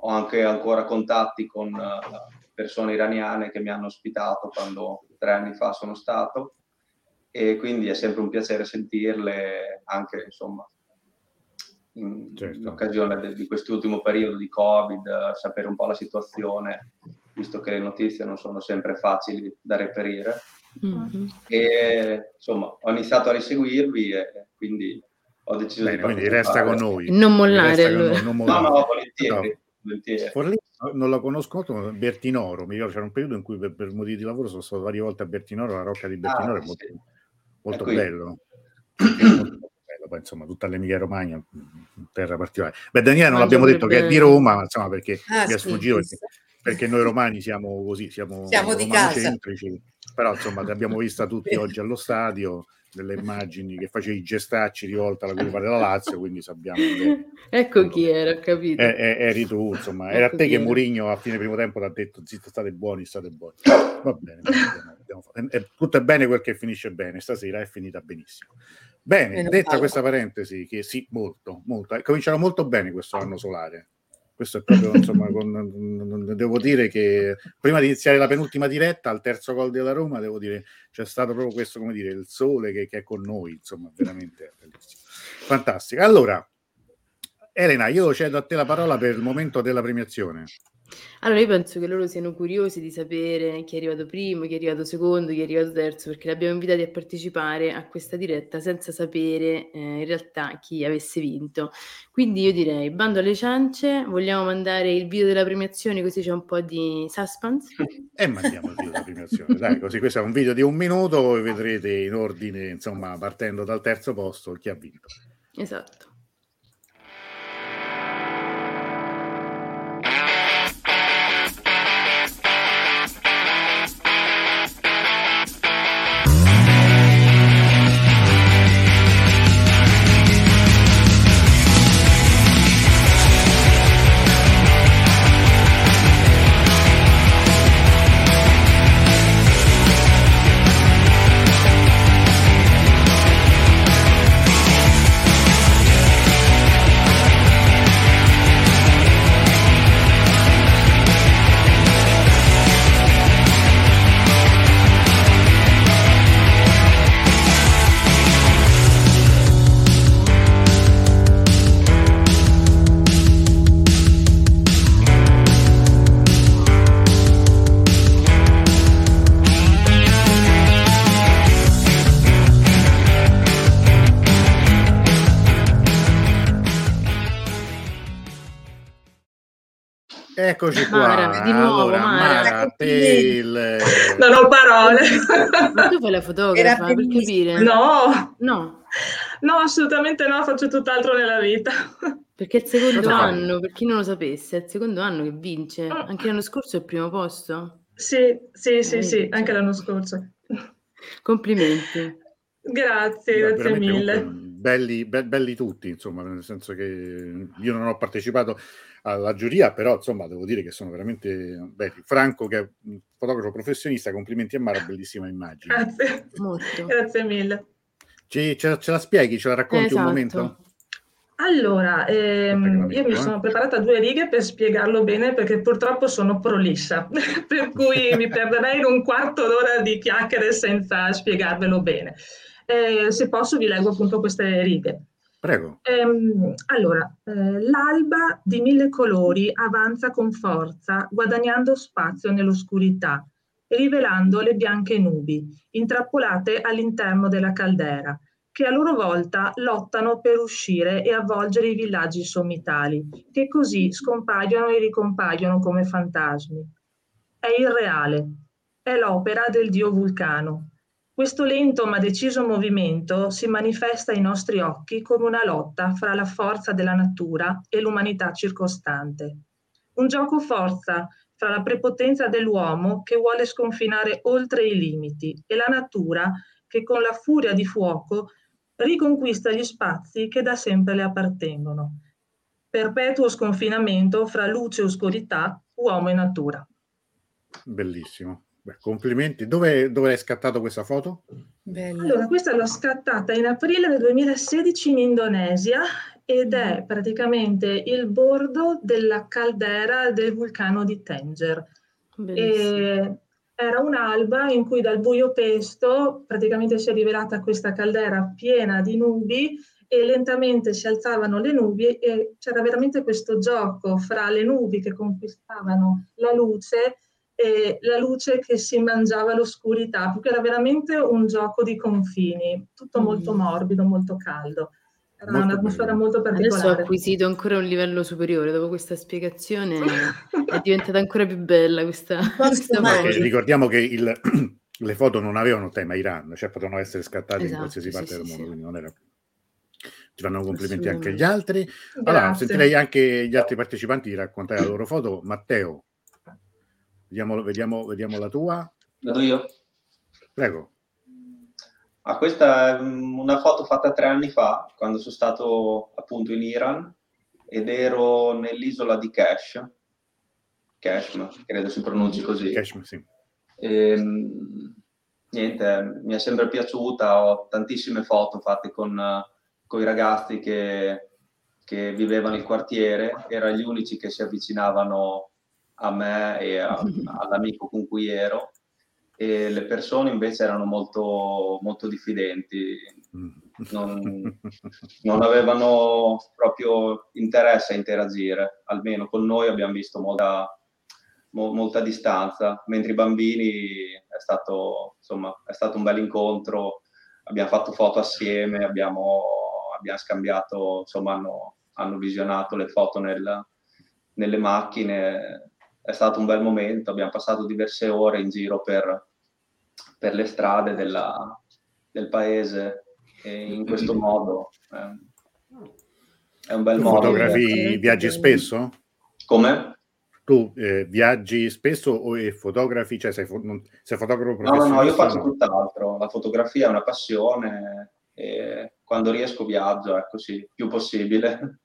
ho anche ancora contatti con uh, persone iraniane che mi hanno ospitato quando tre anni fa sono stato e quindi è sempre un piacere sentirle anche insomma in, certo. in occasione de, di quest'ultimo periodo di covid sapere un po' la situazione visto che le notizie non sono sempre facili da reperire mm-hmm. e insomma ho iniziato a riseguirvi e quindi ho deciso Bene, di quindi resta con noi non mollare allora. non mollare. no no volentieri, no. Forlì non la conosco molto, Bertinoro, mi ricordo c'era un periodo in cui per, per motivi di lavoro sono stato varie volte a Bertinoro, la rocca di Bertinoro ah, è molto, sì molto bello. Poi, insomma, tutta l'Emilia Romagna, terra particolare. Beh, Daniele non l'abbiamo detto che è di Roma, ma insomma, perché ah, mi è sfuggito, perché, perché, noi romani siamo così, siamo, siamo di casa. Però, insomma, l'abbiamo vista tutti oggi allo stadio delle immagini che facevi i gestacci rivolta alla curva della Lazio, quindi sappiamo che... ecco chi era, capito. È, è, eri tu, insomma, ecco era te che Mourinho a fine primo tempo ti ha detto zitto, state buoni, state buoni. Va bene, è, tutto è bene quel che finisce bene, stasera è finita benissimo. Bene, Meno detta questa parentesi, che sì, molto, molto, cominciano molto bene questo anno solare questo è proprio insomma con, devo dire che prima di iniziare la penultima diretta al terzo gol della Roma devo dire c'è stato proprio questo come dire il sole che, che è con noi insomma veramente bellissimo. Fantastico. Allora Elena io cedo a te la parola per il momento della premiazione Allora io penso che loro siano curiosi di sapere chi è arrivato primo, chi è arrivato secondo, chi è arrivato terzo, perché li abbiamo invitati a partecipare a questa diretta senza sapere eh, in realtà chi avesse vinto. Quindi io direi, bando alle ciance, vogliamo mandare il video della premiazione così c'è un po' di suspense? E mandiamo il video della premiazione, dai, così questo è un video di un minuto e vedrete in ordine, insomma, partendo dal terzo posto chi ha vinto. Esatto. Eccoci qua. Mara, di nuovo, allora, Mara. Mara. Non ho parole. Ma tu fai la fotografa per capire? No, No, no, assolutamente no, faccio tutt'altro nella vita. perché è il secondo Cosa fai? anno, per chi non lo sapesse, è il secondo anno che vince. Anche l'anno scorso è il primo posto. Sì, sì, sì, sì, anche l'anno scorso. Complimenti. Grazie, Beh, grazie mille. belli, be- belli tutti, insomma, nel senso che io non ho partecipato alla giuria, però insomma devo dire che sono veramente belli. Franco, che è un fotografo professionista, complimenti a Mara, bellissima immagine. Grazie, Molto. grazie mille. Ci- ce, ce la spieghi, ce la racconti Esatto. un momento? Allora, ehm, io mi eh. sono preparata due righe per spiegarlo bene perché purtroppo sono prolissa, per cui mi perderei in un quarto d'ora di chiacchiere senza spiegarvelo bene. Eh, se posso vi leggo appunto queste righe. Prego. Ehm, allora, eh, l'alba di mille colori avanza con forza, guadagnando spazio nell'oscurità, rivelando le bianche nubi, intrappolate all'interno della caldera, che a loro volta lottano per uscire e avvolgere i villaggi sommitali, che così scompaiono e ricompaiono come fantasmi. È irreale, è l'opera del dio Vulcano. Questo lento ma deciso movimento si manifesta ai nostri occhi come una lotta fra la forza della natura e l'umanità circostante. Un gioco forza fra la prepotenza dell'uomo che vuole sconfinare oltre i limiti e la natura che con la furia di fuoco riconquista gli spazi che da sempre le appartengono. Perpetuo sconfinamento fra luce e oscurità, uomo e natura. Bellissimo. Beh, complimenti. Dove, dove è scattato questa foto? Bello. Allora, questa l'ho scattata in aprile del 2016 in Indonesia ed è praticamente il bordo della caldera del vulcano di. E era un'alba in cui dal buio pesto praticamente si è rivelata questa caldera piena di nubi e lentamente si alzavano le nubi e c'era veramente questo gioco fra le nubi che conquistavano la luce e la luce che si mangiava l'oscurità, perché era veramente un gioco di confini, tutto molto Mm. morbido, molto caldo. Era Molto un'atmosfera bello. molto Adesso ho particolare. acquisito ancora un livello superiore. Dopo questa spiegazione è diventata ancora più bella questa, questa ricordiamo che il- le foto non avevano tema Iran, cioè potevano essere scattate in Esatto, qualsiasi sì, parte sì, del sì. mondo, quindi non era... Ci fanno complimenti anche Assolutamente. altri. Allora, Grazie. sentirei anche gli altri partecipanti di raccontare la loro foto. Matteo, vediamo, vediamo, vediamo la tua. Vado io? Prego. Ah, questa è una foto fatta tre anni fa, quando sono stato appunto in Iran ed ero nell'isola di Cash. Kashmir, credo si pronunci così. Cashmere, sì. Ehm, niente, mi è sempre piaciuta, ho tantissime foto fatte con, i ragazzi che, che vivevano il quartiere, erano gli unici che si avvicinavano a me e a- all'amico con cui ero e le persone invece erano molto, molto diffidenti, Mm. non, non avevano proprio interesse a interagire, almeno con noi abbiamo visto molta, mo- molta distanza, mentre i bambini è stato, insomma, è stato un bel incontro, abbiamo fatto foto assieme, abbiamo, abbiamo scambiato, insomma, hanno, hanno visionato le foto nel, nelle macchine, è stato un bel momento, abbiamo passato diverse ore in giro per, per le strade della, del paese e in questo modo eh, è un bel tu modo. Fotografi per... viaggi spesso? Come? Tu eh, viaggi spesso o e fotografi, cioè sei, fo- non, sei fotografo No, no, no, io faccio no? tutt'altro. La fotografia è una passione e quando riesco viaggio, ecco sì, più possibile.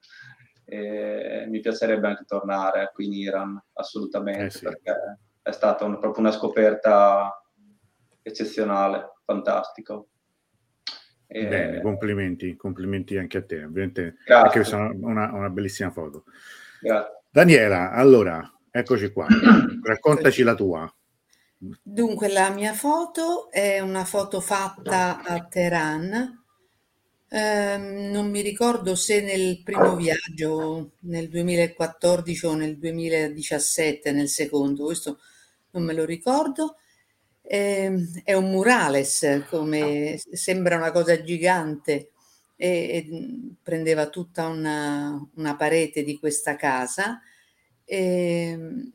E mi piacerebbe anche tornare qui in Iran, assolutamente, Eh sì. perché è stata un- proprio una scoperta eccezionale, fantastico. E- Bene, complimenti, complimenti anche a te. Ovviamente Grazie. anche questa è una, una bellissima foto. Grazie. Daniela, allora, eccoci qua. Raccontaci la tua. Dunque, la mia foto è una foto fatta a Teheran. Ehm, non mi ricordo se nel primo viaggio, nel 2014 o nel 2017, nel secondo, questo non me lo ricordo. Ehm, è un murales, come sembra una cosa gigante, e, e prendeva tutta una, una parete di questa casa. Ehm,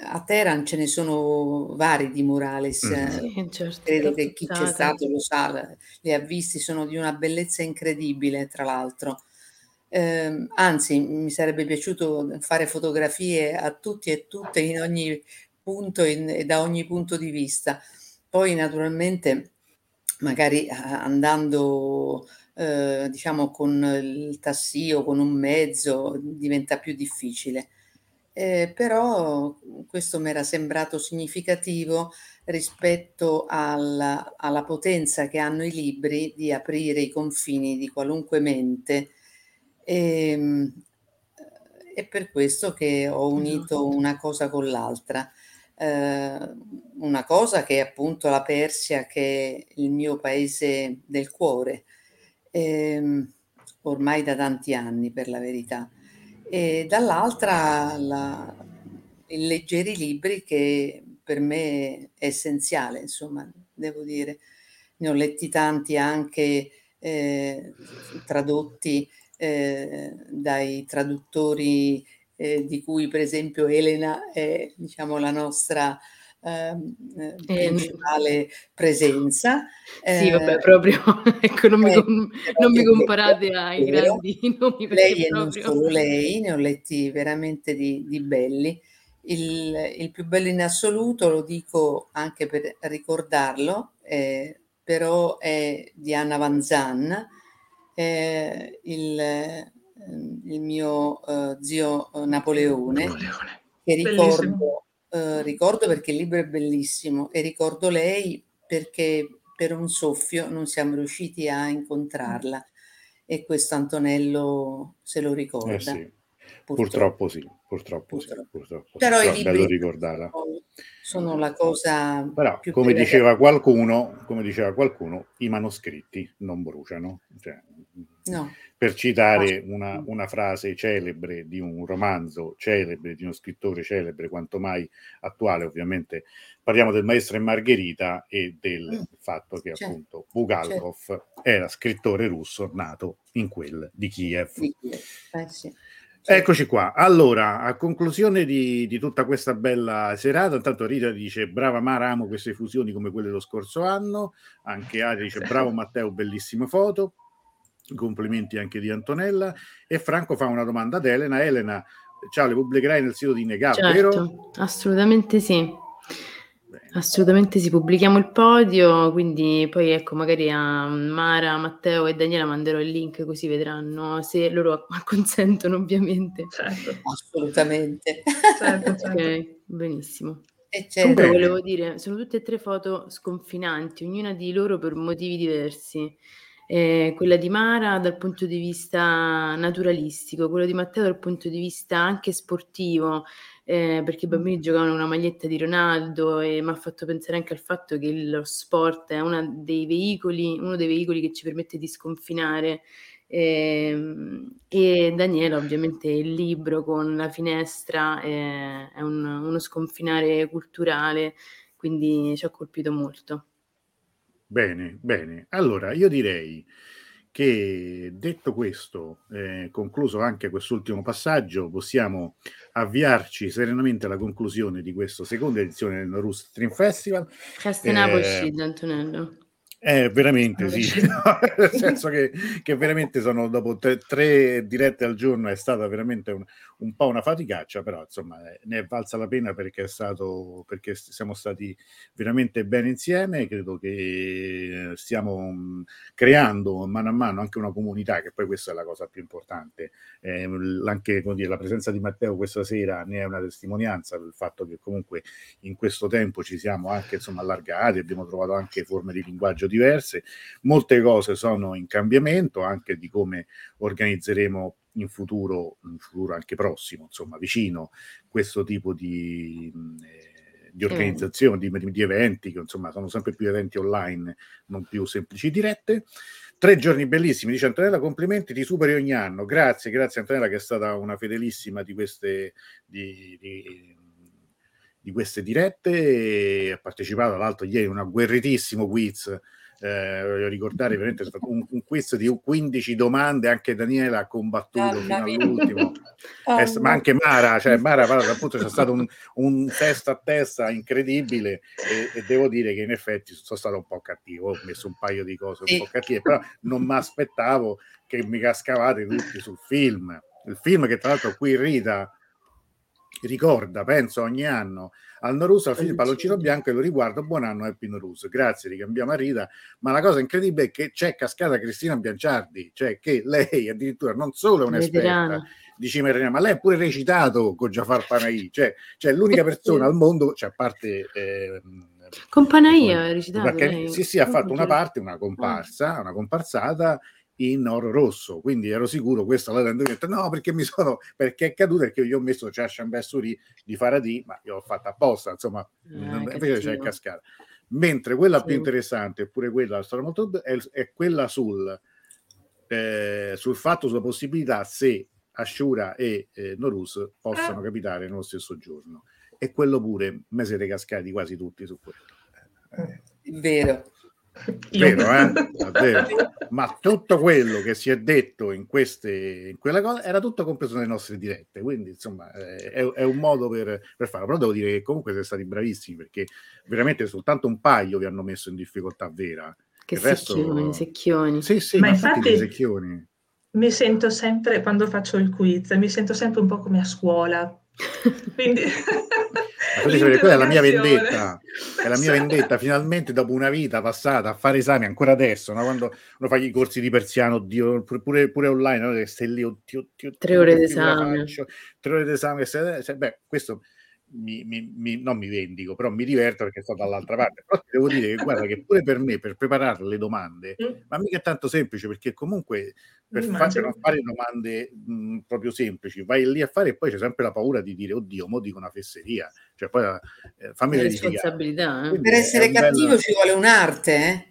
a Teheran ce ne sono vari di murales, Mm. eh, Sì, certo, credo che chi c'è stato lo sa, li ha visti, sono di una bellezza incredibile, tra l'altro. Ehm, anzi, mi sarebbe piaciuto fare fotografie a tutti e tutte in ogni punto in- e da ogni punto di vista. Poi, naturalmente, magari eh, andando, eh, diciamo, con il tassì o con un mezzo diventa più difficile. Eh, però questo mi era sembrato significativo rispetto alla, alla potenza che hanno i libri di aprire i confini di qualunque mente. E, è per questo che ho unito Esatto. una cosa con l'altra. Eh, una cosa che è appunto la Persia, che è il mio paese del cuore, ehm, ormai da tanti anni per la verità e dall'altra la, i libri che per me è essenziale, insomma, devo dire. Ne ho letti tanti anche eh, tradotti eh, dai traduttori eh, di cui per esempio Elena è diciamo la nostra ehm, eh, Eh, principale presenza. Sì, vabbè, Eh, proprio, ecco, non mi, eh, com- non mi comparate ai grandi nomi Lei e non solo lei, ne ho letti veramente di, di belli. Il, il più bello in assoluto, lo dico anche per ricordarlo, eh, però è di Anna Van Zan, eh, il, eh, il mio eh, zio Napoleone, Napoleone. che ricordo, eh, ricordo perché il libro è bellissimo e ricordo lei perché per un soffio non siamo riusciti a incontrarla e questo Antonello se lo Eh ricorda. sì, purtroppo. purtroppo sì, purtroppo sì, Purtroppo. purtroppo sì. Però i Però è bello ricordarla. sono, la cosa Però, come diceva qualcuno, come diceva qualcuno, i manoscritti non bruciano. Cioè, No. Per citare una, mm. una frase celebre di un romanzo celebre, di uno scrittore celebre, quanto mai attuale, ovviamente parliamo del Maestro e Margherita e del Mm. fatto che Certo, appunto Bulgakov era scrittore russo nato in quel di Kiev. Di? Eh sì. Eccoci qua. Allora, a conclusione di, di tutta questa bella serata, intanto Rita dice brava Mara, amo queste fusioni come quelle dello scorso anno. Anche Aria dice bravo Matteo, bellissime foto. Complimenti anche di Antonella. E Franco fa una domanda ad Elena. Elena, ciao, le pubblicherai nel sito di Negab, vero? Certo, assolutamente sì. Bene. Assolutamente sì, pubblichiamo il podio, quindi poi ecco, magari a Mara, Matteo e Daniela manderò il link così vedranno se loro consentono ovviamente. Certo, Assolutamente. certo, certo. Ok, benissimo. E Comunque certo. Volevo dire, sono tutte e tre foto sconfinanti, ognuna di loro per motivi diversi. Eh, quella di Mara dal punto di vista naturalistico, quella di Matteo dal punto di vista anche sportivo, eh, perché i bambini giocavano una maglietta di Ronaldo e mi ha fatto pensare anche al fatto che lo sport è dei veicoli, uno dei veicoli che ci permette di sconfinare. Eh, e Daniela, ovviamente, il libro con la finestra eh, è un, uno sconfinare culturale, quindi ci ha colpito molto. Bene, bene. Allora, io direi che detto questo, eh, concluso anche quest'ultimo passaggio, possiamo avviarci serenamente alla conclusione di questa seconda edizione del Norus Stream Festival. Castenavo eh, Antonello. Eh, veramente sì, nel senso che, che, veramente sono dopo tre, tre, dirette al giorno è stata veramente un, un, po' una faticaccia, però insomma eh, ne è valsa la pena perché, è stato, perché siamo stati veramente bene insieme, credo che stiamo mm, creando mano a mano anche una comunità, che poi questa è la cosa più importante, eh, anche dire, la presenza di Matteo questa sera ne è una testimonianza del fatto che comunque in questo tempo ci siamo anche insomma allargati, abbiamo trovato anche forme di linguaggio diverse. Molte cose sono in cambiamento anche di come organizzeremo in futuro, in futuro anche prossimo, insomma vicino, questo tipo di, eh, di organizzazione, di, di, eventi, che insomma sono sempre più eventi online, non più semplici dirette. Tre giorni bellissimi, dice Antonella, complimenti, ti superi ogni anno. Grazie, grazie Antonella che è stata una fedelissima di queste, di, di, di queste dirette e ha partecipato l'altro ieri a un agguerritissimo quiz eh, voglio ricordare veramente un, un, quiz di 15 domande, anche Daniela ha combattuto oh, fino all'ultimo, oh, eh, ma anche Mara, cioè Mara appunto c'è stato un, un, testa a testa incredibile e, e, devo dire che in effetti sono stato un po' cattivo, ho messo un paio di cose un po' cattive, però non mi aspettavo che mi cascavate tutti sul film, il film che tra l'altro qui Rita ricorda, penso ogni anno al Norus alla fine il palloncino bianco e lo riguardo buon anno Happy Norus grazie ricambiamo a Rita ma la cosa incredibile è che c'è cascata Cristina Bianciardi cioè che lei addirittura non solo è un'esperta di Cimerina ma lei ha pure recitato con Jafar Panahi cioè, cioè l'unica persona al mondo cioè a parte eh, con ha recitato perché, lei. sì sì ha fatto una parte una comparsa una comparsata in oro rosso, quindi ero sicuro questa la rendo detto no perché mi sono perché è caduta perché io ho messo Chashan Bessuri di Faradì, ma io l'ho fatta apposta, insomma, invece c'è cascata. Mentre quella sì. più interessante, eppure quella la storia molto è, è quella sul, eh, sul fatto, sulla possibilità se Ashura e eh, Norus possano ah. capitare nello stesso giorno. E quello pure, me siete cascati quasi tutti su quello. Eh. Vero. Vero, eh? Ma tutto quello che si è detto in, queste, in quella cosa era tutto compreso nelle nostre dirette, quindi insomma è, è un modo per, per, farlo. Però devo dire che comunque siete stati bravissimi perché veramente soltanto un paio vi hanno messo in difficoltà vera. Che Il secchioni, resto... secchioni. Sì, sì, ma, ma infatti, infatti secchioni. mi sento sempre, quando faccio il quiz, mi sento sempre un po' come a scuola. Quindi quella è la mia vendetta, è la mia vendetta. Finalmente, dopo una vita passata a fare esami, ancora adesso, no? quando uno fa i corsi di persiano, oddio, pure, pure online, no? stai lì, oddio, oddio, tre ore d'esame, tre ore d'esame. Beh, questo mi, mi, mi, non mi vendico, però mi diverto perché sto dall'altra parte. Però devo dire che guarda che pure per me, per preparare le domande, mm. ma mica è tanto semplice perché comunque per, fa, per non fare domande mh, proprio semplici, vai lì a fare e poi c'è sempre la paura di dire oddio, mo dico una fesseria. Cioè poi eh, fammi responsabilità. Eh? Per essere cattivo bello... ci vuole un'arte, eh?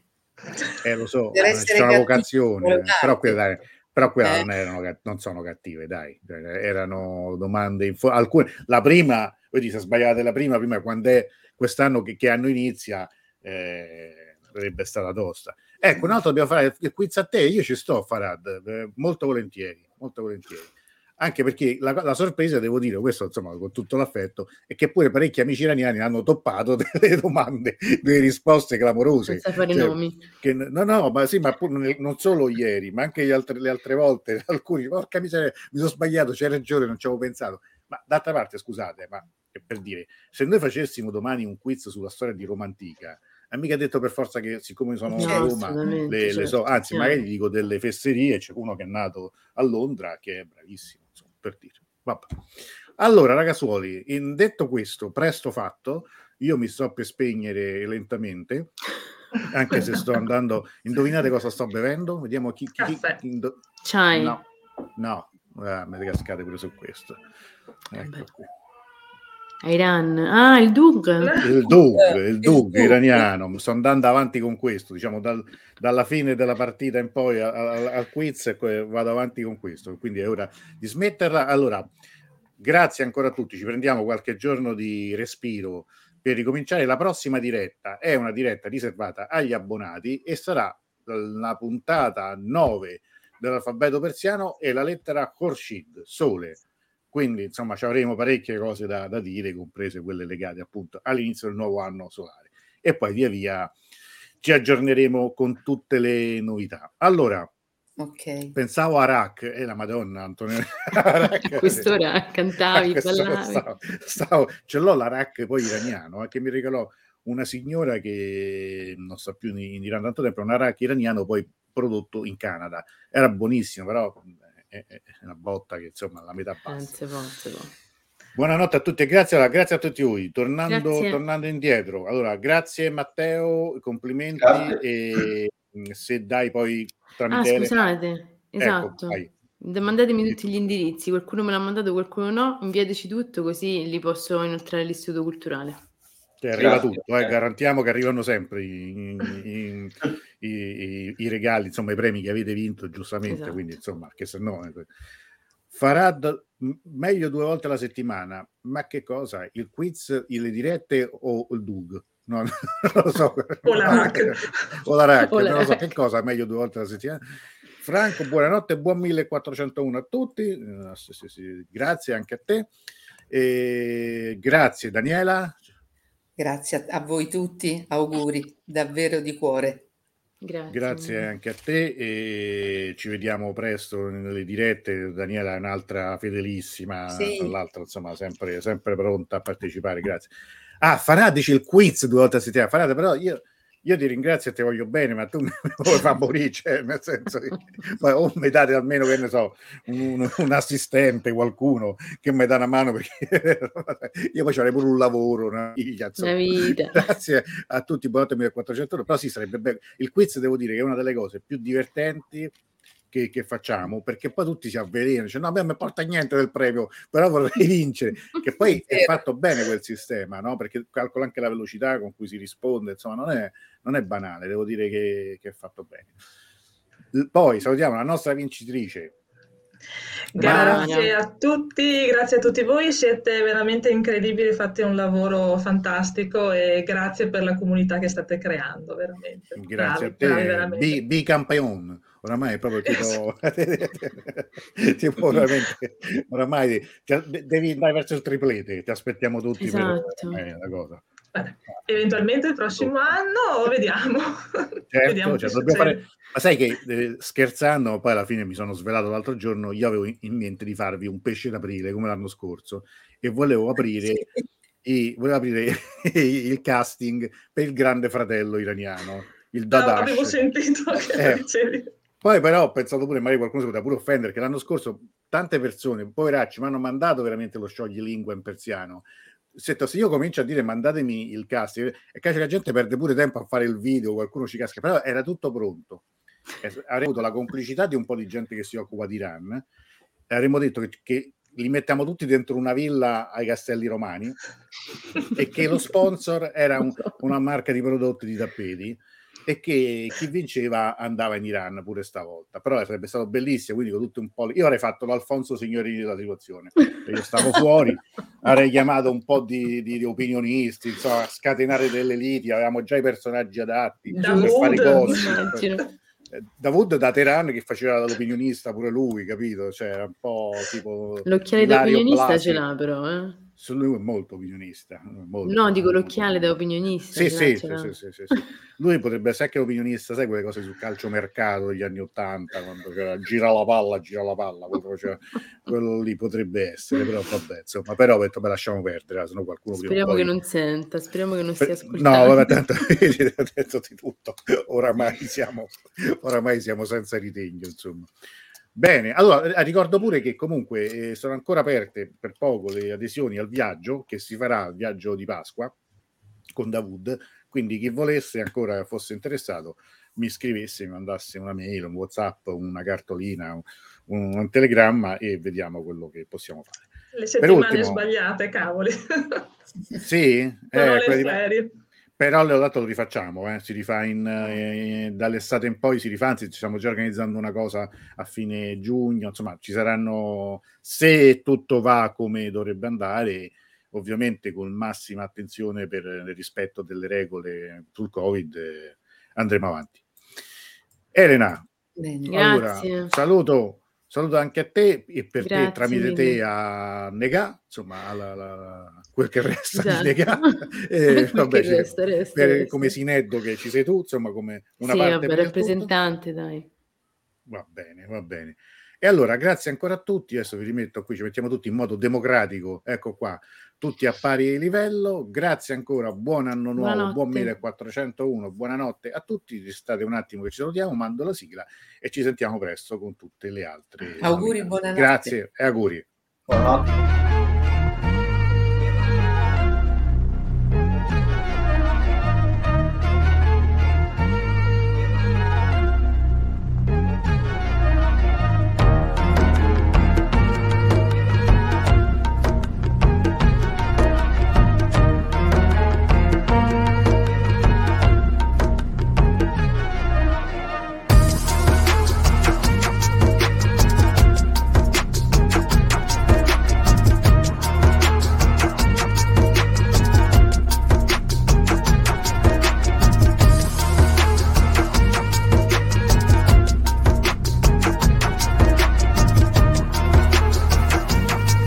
Eh, lo so, c'è una vocazione, però qui dai, però quelle eh. non, erano, non sono cattive, dai, cioè, erano domande, info- alcune, la prima, vedi se sbagliate la prima, prima quando è quest'anno che, che anno inizia, eh, sarebbe stata tosta. Ecco, un altro dobbiamo fare il quiz a te, io ci sto, Farad, eh, molto volentieri, molto volentieri anche perché la, la, sorpresa, devo dire, questo insomma con tutto l'affetto, è che pure parecchi amici iraniani hanno toppato delle domande, delle risposte clamorose. Senza fare cioè, nomi. Che, no, no, ma sì, ma pure, non solo ieri, ma anche altre, le altre volte, alcuni, porca miseria, mi sono sbagliato, c'è ragione, non ci avevo pensato. Ma d'altra parte, scusate, ma per dire, se noi facessimo domani un quiz sulla storia di Roma antica, ha mica detto per forza che siccome sono no, a Roma le, certo, le so, anzi certo. magari dico delle fesserie, c'è uno che è nato a Londra che è bravissimo per dire. Vabbè. Allora, ragazzuoli, in detto questo, presto fatto, io mi sto per spegnere lentamente, anche se sto andando. Indovinate cosa sto bevendo? Vediamo chi. chi, chi indo... Chai. No, no, ah, mi cascate pure su questo. Ecco qui. Iran. Ah, il Dug. Il Dug, il Dug iraniano. Sto andando avanti con questo, diciamo, dal, dalla fine della partita in poi al, al quiz e vado avanti con questo. Quindi è ora di smetterla. Allora, grazie ancora a tutti. Ci prendiamo qualche giorno di respiro per ricominciare. La prossima diretta è una diretta riservata agli abbonati e sarà la puntata 9 dell'alfabeto persiano e la lettera Khorshid, sole quindi, insomma, ci avremo parecchie cose da, da dire, comprese quelle legate appunto all'inizio del nuovo anno solare. E poi via via ci aggiorneremo con tutte le novità. Allora, okay. pensavo a Rack e eh, la Madonna Antonio. a quest'ora cantavi, ballavi. Stavo, stavo, ce l'ho la Rack poi iraniano, eh, che mi regalò una signora che non sta più in, in Iran tanto tempo, una Rack iraniano poi prodotto in Canada. Era buonissimo, però è, è una botta che insomma la metà basta. Buonanotte a tutti e grazie, grazie a tutti voi. Tornando, tornando, indietro, allora grazie Matteo, complimenti grazie. e mm, se dai poi tramite... Ah, scusate, ecco, esatto. Ecco, Mandatemi tutti gli indirizzi, qualcuno me l'ha mandato, qualcuno no, inviateci tutto così li posso inoltrare all'istituto culturale. Cioè, arriva tutto, eh, garantiamo che arrivano sempre i, i, i, i, regali, insomma i premi che avete vinto giustamente, esatto. quindi insomma, che se no... Eh, farà da, meglio due volte alla settimana, ma che cosa? Il quiz, le dirette o il DUG? No, non lo so. O la RAC. o la RAC, non lo so che cosa meglio due volte alla settimana. Franco, buonanotte, buon 1401 a tutti. Sì. Grazie anche a te. E grazie Daniela. Grazie a, voi tutti, auguri davvero di cuore. Grazie. Grazie anche a te e ci vediamo presto nelle dirette. Daniela è un'altra fedelissima, sì. l'altra insomma sempre, sempre pronta a partecipare. Grazie. Ah, Faradici il quiz due volte a settimana. Farade, però io io ti ringrazio e ti voglio bene, ma tu mi vuoi far morire, cioè, nel senso che o mi date almeno, che ne so, un, un, assistente, qualcuno che mi dà una mano, perché io poi avrei pure un lavoro, una figlia, una vita. Grazie a tutti, buonanotte 1400 euro, però sì, sarebbe bello. Il quiz, devo dire, che è una delle cose più divertenti che, che, facciamo, perché poi tutti si avvelenano, cioè no, a me non porta niente del premio, però vorrei vincere, che poi è fatto bene quel sistema, no? perché calcola anche la velocità con cui si risponde, insomma non è, non è banale, devo dire che, che è fatto bene. Poi salutiamo la nostra vincitrice, Grazie a tutti, grazie a tutti voi, siete veramente incredibili, fate un lavoro fantastico e grazie per la comunità che state creando, veramente. Grazie bravi, a te, bravi, Bicampeon oramai è proprio tipo, tipo veramente, oramai devi andare verso il triplete, ti aspettiamo tutti esatto. per la cosa. Beh, eventualmente il prossimo anno vediamo. Certo, vediamo cioè, fare... Ma sai che eh, scherzando, poi alla fine mi sono svelato l'altro giorno, io avevo in mente di farvi un pesce d'aprile come l'anno scorso e volevo aprire, sì. e, volevo aprire il casting per il grande fratello iraniano, il Dadash. No, avevo sentito che eh, dicevi. Poi però ho pensato pure, magari qualcuno si poteva pure offendere, che l'anno scorso tante persone, poveracci, mi hanno mandato veramente lo scioglilingua in persiano. Se, se io comincio a dire mandatemi il cast, e che la gente perde pure tempo a fare il video, qualcuno ci casca, però era tutto pronto. Avremmo avuto la complicità di un po' di gente che si occupa di RAN e avremmo detto che, che li mettiamo tutti dentro una villa ai Castelli Romani e che lo sponsor era un, una marca di prodotti di tappeti e che chi vinceva andava in Iran pure stavolta. Però sarebbe stato bellissimo, quindi con tutto un po'... Io avrei fatto l'Alfonso Signorini della situazione. Io stavo fuori, avrei chiamato un po' di, di, di opinionisti, insomma, a scatenare delle liti, avevamo già i personaggi adatti da per fare cose. Eh, Davud da Teheran che faceva l'opinionista pure lui, capito? Cioè, era un po' tipo... L'occhiale da opinionista ce l'ha però, eh? Lui è molto opinionista. Molto, no, dico l'occhiale da opinionista. Sì, sì, sì, sì, sì, sì, Lui potrebbe essere anche opinionista, sai quelle cose sul calcio mercato degli anni Ottanta, quando c'era gira la palla, gira la palla, quello lì potrebbe essere, però vabbè, insomma, però ho detto, beh, lasciamo perdere, se no qualcuno... Speriamo che non senta, speriamo che non stia ascoltando. No, vabbè, tanto ho detto di tutto, oramai siamo, oramai siamo senza ritegno, insomma. Bene, allora eh, ricordo pure che comunque eh, sono ancora aperte per poco le adesioni al viaggio che si farà, il viaggio di Pasqua con Davud, quindi chi volesse ancora fosse interessato mi scrivesse, mi mandasse una mail, un whatsapp, una cartolina, un, un telegramma e vediamo quello che possiamo fare. Le settimane sbagliate, cavoli. Sì, eh, di... però le ho dato lo rifacciamo, eh. si rifà in, eh, dall'estate in poi, si rifà, anzi ci stiamo già organizzando una cosa a fine giugno, insomma ci saranno, se tutto va come dovrebbe andare, ovviamente con massima attenzione per il rispetto delle regole sul Covid, eh, andremo avanti. Elena, Bene. allora, saluto Saluto anche a te e per Grazie te, tramite mille. te, a Nega, insomma, alla, alla, quel che resta esatto. di Nega. eh, vabbè, resta, resta, per, resta. Come Sineddo che ci sei tu, insomma, come una sì, parte vabbè, rappresentante, tutto. dai. Va bene, va bene. E allora, grazie ancora a tutti. Adesso vi rimetto qui, ci mettiamo tutti in modo democratico. Ecco qua, tutti a pari livello. Grazie ancora, buon anno nuovo, buonanotte. buon 1401, buonanotte a tutti. State un attimo che ci salutiamo, mando la sigla e ci sentiamo presto con tutte le altre. Auguri, buonanotte. Grazie e auguri. Buonanotte.